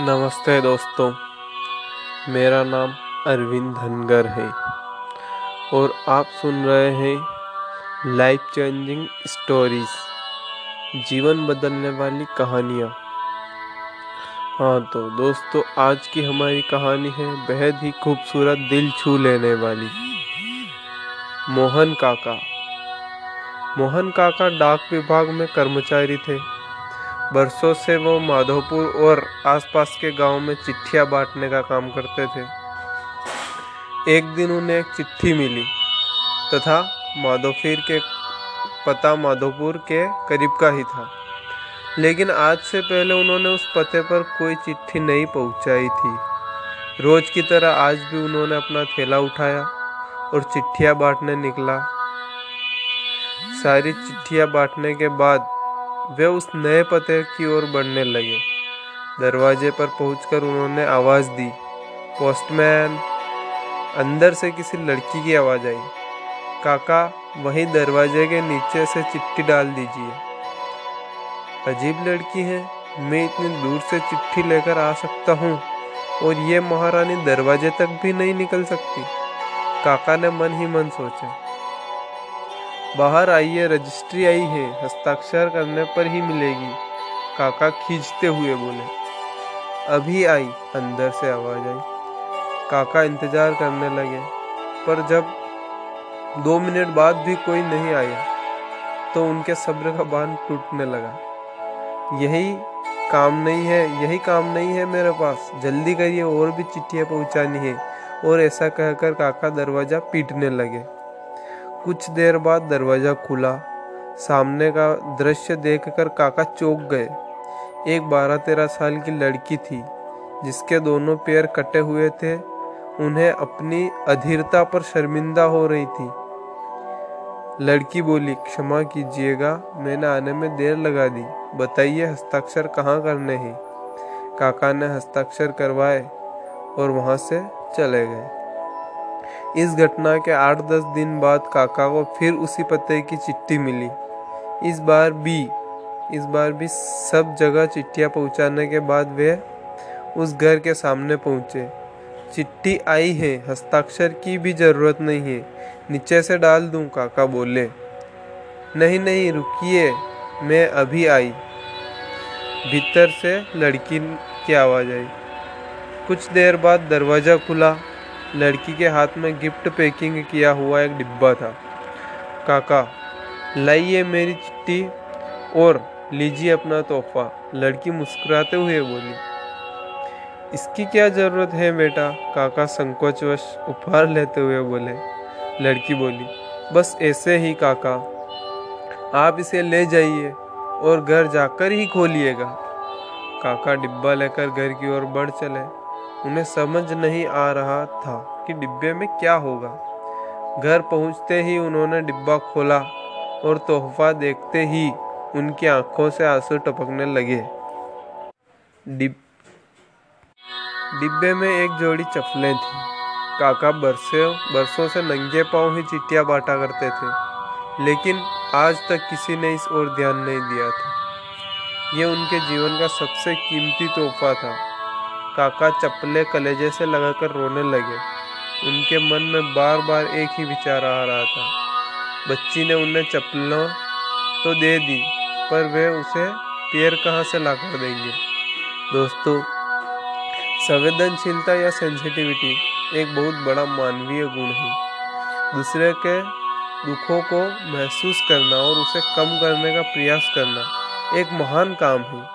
नमस्ते दोस्तों, मेरा नाम अरविंद धनगर है और आप सुन रहे हैं लाइफ चेंजिंग स्टोरीज जीवन बदलने वाली कहानियाँ। हाँ तो दोस्तों, आज की हमारी कहानी है बेहद ही खूबसूरत दिल छू लेने वाली। मोहन काका। मोहन काका डाक विभाग में कर्मचारी थे। बरसों से वो माधोपुर और आसपास के गाँव में चिट्ठियाँ बांटने का काम करते थे। एक दिन उन्हें एक चिट्ठी मिली, तथा माधोपुर के पता माधोपुर के करीब का ही था। लेकिन आज से पहले उन्होंने उस पते पर कोई चिट्ठी नहीं पहुंचाई थी। रोज की तरह आज भी उन्होंने अपना थैला उठाया और चिट्ठियाँ बांटने निकला। सारी चिट्ठियाँ बांटने के बाद वे उस नए पते की ओर बढ़ने लगे। दरवाजे पर पहुंचकर उन्होंने आवाज़ दी। पोस्टमैन, अंदर से किसी लड़की की आवाज़ आई। काका, वहीं दरवाजे के नीचे से चिट्ठी डाल दीजिए। अजीब लड़की है। मैं इतनी दूर से चिट्ठी लेकर आ सकता हूँ और ये महारानी दरवाजे तक भी नहीं निकल सकती। काका ने मन ही मन सोचा। बाहर आइए, रजिस्ट्री आई है, हस्ताक्षर करने पर ही मिलेगी। काका खींचते हुए बोले, अभी आई, अंदर से आवाज़ आई। काका इंतज़ार करने लगे, पर जब दो मिनट बाद भी कोई नहीं आया तो उनके सब्र का बाँध टूटने लगा। यही काम नहीं है, यही काम नहीं है मेरे पास। जल्दी करिए, और भी चिट्ठियाँ पहुँचानी है। और ऐसा कहकर काका दरवाज़ा पीटने लगे। कुछ देर बाद दरवाज़ा खुला। सामने का दृश्य देखकर काका चौंक गए। एक बारह तेरह साल की लड़की थी, जिसके दोनों पैर कटे हुए थे। उन्हें अपनी अधीरता पर शर्मिंदा हो रही थी। लड़की बोली, क्षमा कीजिएगा, मैंने आने में देर लगा दी। बताइए हस्ताक्षर कहाँ करने हैं? काका ने हस्ताक्षर करवाए और वहाँ से चले गए। इस घटना के आठ दस दिन बाद काका को फिर उसी पते की चिट्ठी मिली। इस बार भी, इस बार भी सब जगह चिट्ठियाँ पहुँचाने के बाद वे उस घर के सामने पहुँचे। चिट्ठी आई है, हस्ताक्षर की भी ज़रूरत नहीं है। नीचे से डाल दूँ, काका बोले। नहीं नहीं, रुकिए, मैं अभी आई। भीतर से लड़की की आवाज़ आई। कुछ देर बाद दरवाज़ा खुला। लड़की के हाथ में गिफ्ट पैकिंग किया हुआ एक डिब्बा था। काका, लाइए मेरी चिट्ठी और लीजिए अपना तोहफा। लड़की मुस्कुराते हुए बोली। इसकी क्या ज़रूरत है बेटा? काका संकोचवश उपहार लेते हुए बोले। लड़की बोली, बस ऐसे ही काका, आप इसे ले जाइए और घर जाकर ही खोलिएगा। काका डिब्बा लेकर घर की ओर बढ़ चले। उन्हें समझ नहीं आ रहा था कि डिब्बे में क्या होगा। घर पहुँचते ही उन्होंने डिब्बा खोला और तोहफा देखते ही उनकी आँखों से आँसू टपकने लगे। डिब्बे में एक जोड़ी चप्पलें थी। काका बरसों बरसों से नंगे पाँव ही चिट्टियाँ बांटा करते थे, लेकिन आज तक किसी ने इस ओर ध्यान नहीं दिया था। यह उनके जीवन का सबसे कीमती तोहफा था। काका चप्पले कलेजे से लगाकर रोने लगे। उनके मन में बार बार एक ही विचार आ रहा था। बच्ची ने उन्हें चप्पलों तो दे दी, पर वे उसे पैर कहाँ से ला कर देंगे? दोस्तों, संवेदनशीलता या सेंसिटिविटी एक बहुत बड़ा मानवीय गुण है। दूसरे के दुखों को महसूस करना और उसे कम करने का प्रयास करना एक महान काम है।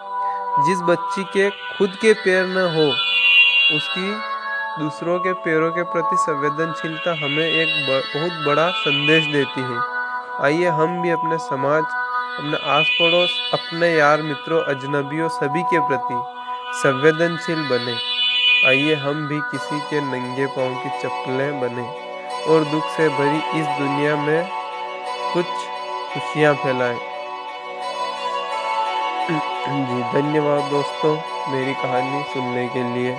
जिस बच्ची के खुद के पैर न हो, उसकी दूसरों के पैरों के प्रति संवेदनशीलता हमें एक बहुत बड़ा संदेश देती है। आइए हम भी अपने समाज, अपने आस पड़ोस अपने यार मित्रों, अजनबियों सभी के प्रति संवेदनशील बने। आइए हम भी किसी के नंगे पाँव की चप्पलें बने और दुख से भरी इस दुनिया में कुछ खुशियाँ फैलाएँ। जी धन्यवाद दोस्तों मेरी कहानी सुनने के लिए।